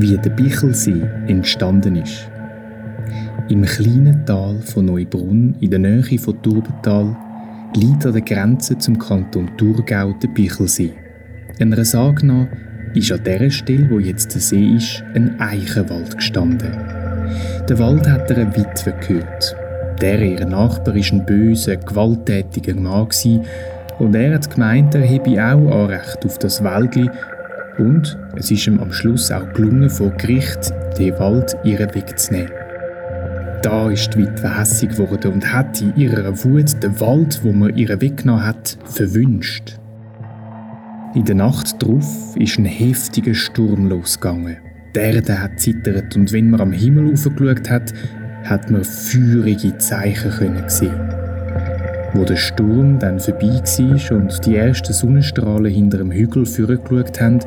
wie der Bichelsee entstanden ist. Im kleinen Tal von Neubrunn in der Nähe von Turbental liegt an der Grenze zum Kanton Thurgau der Bichelsee. Einer Sage nach ist an der Stelle, wo jetzt der See ist, ein Eichenwald gestanden. Der Wald hat einer Witwe gehört. Der ihr Nachbar war ein böser, gewalttätiger Mann und er hat gemeint, er habe auch Anrecht auf das Wäldli und es ist ihm am Schluss auch gelungen, vor Gericht den Wald ihren wegzunehmen. Da ist die Witwe hässig geworden und hat in ihrer Wut den Wald, wo man ihr weggenommen hat, verwünscht. In der Nacht darauf ist ein heftiger Sturm losgegangen. Die Erde hat zittert und wenn man am Himmel aufgeschaut hat, hat man feurige Zeichen können sehen. Wo der Sturm dann vorbei war und die ersten Sonnenstrahlen hinter dem Hügel vorgeschaut haben,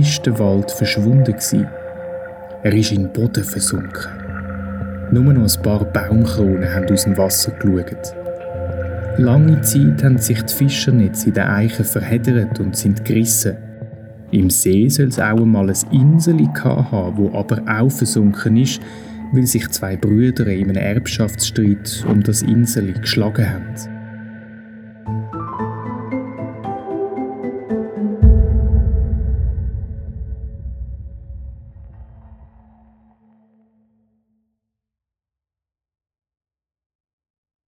ist der Wald verschwunden Er ist in den Boden versunken. Nur noch ein paar Baumkronen haben aus dem Wasser geschaut. Lange Zeit haben sich die Fischernetze in den Eichen verheddert und sind gerissen. Im See soll es auch einmal ein Insel haben, wo aber auch versunken ist, weil sich zwei Brüder in einem Erbschaftsstreit um das Insel geschlagen haben.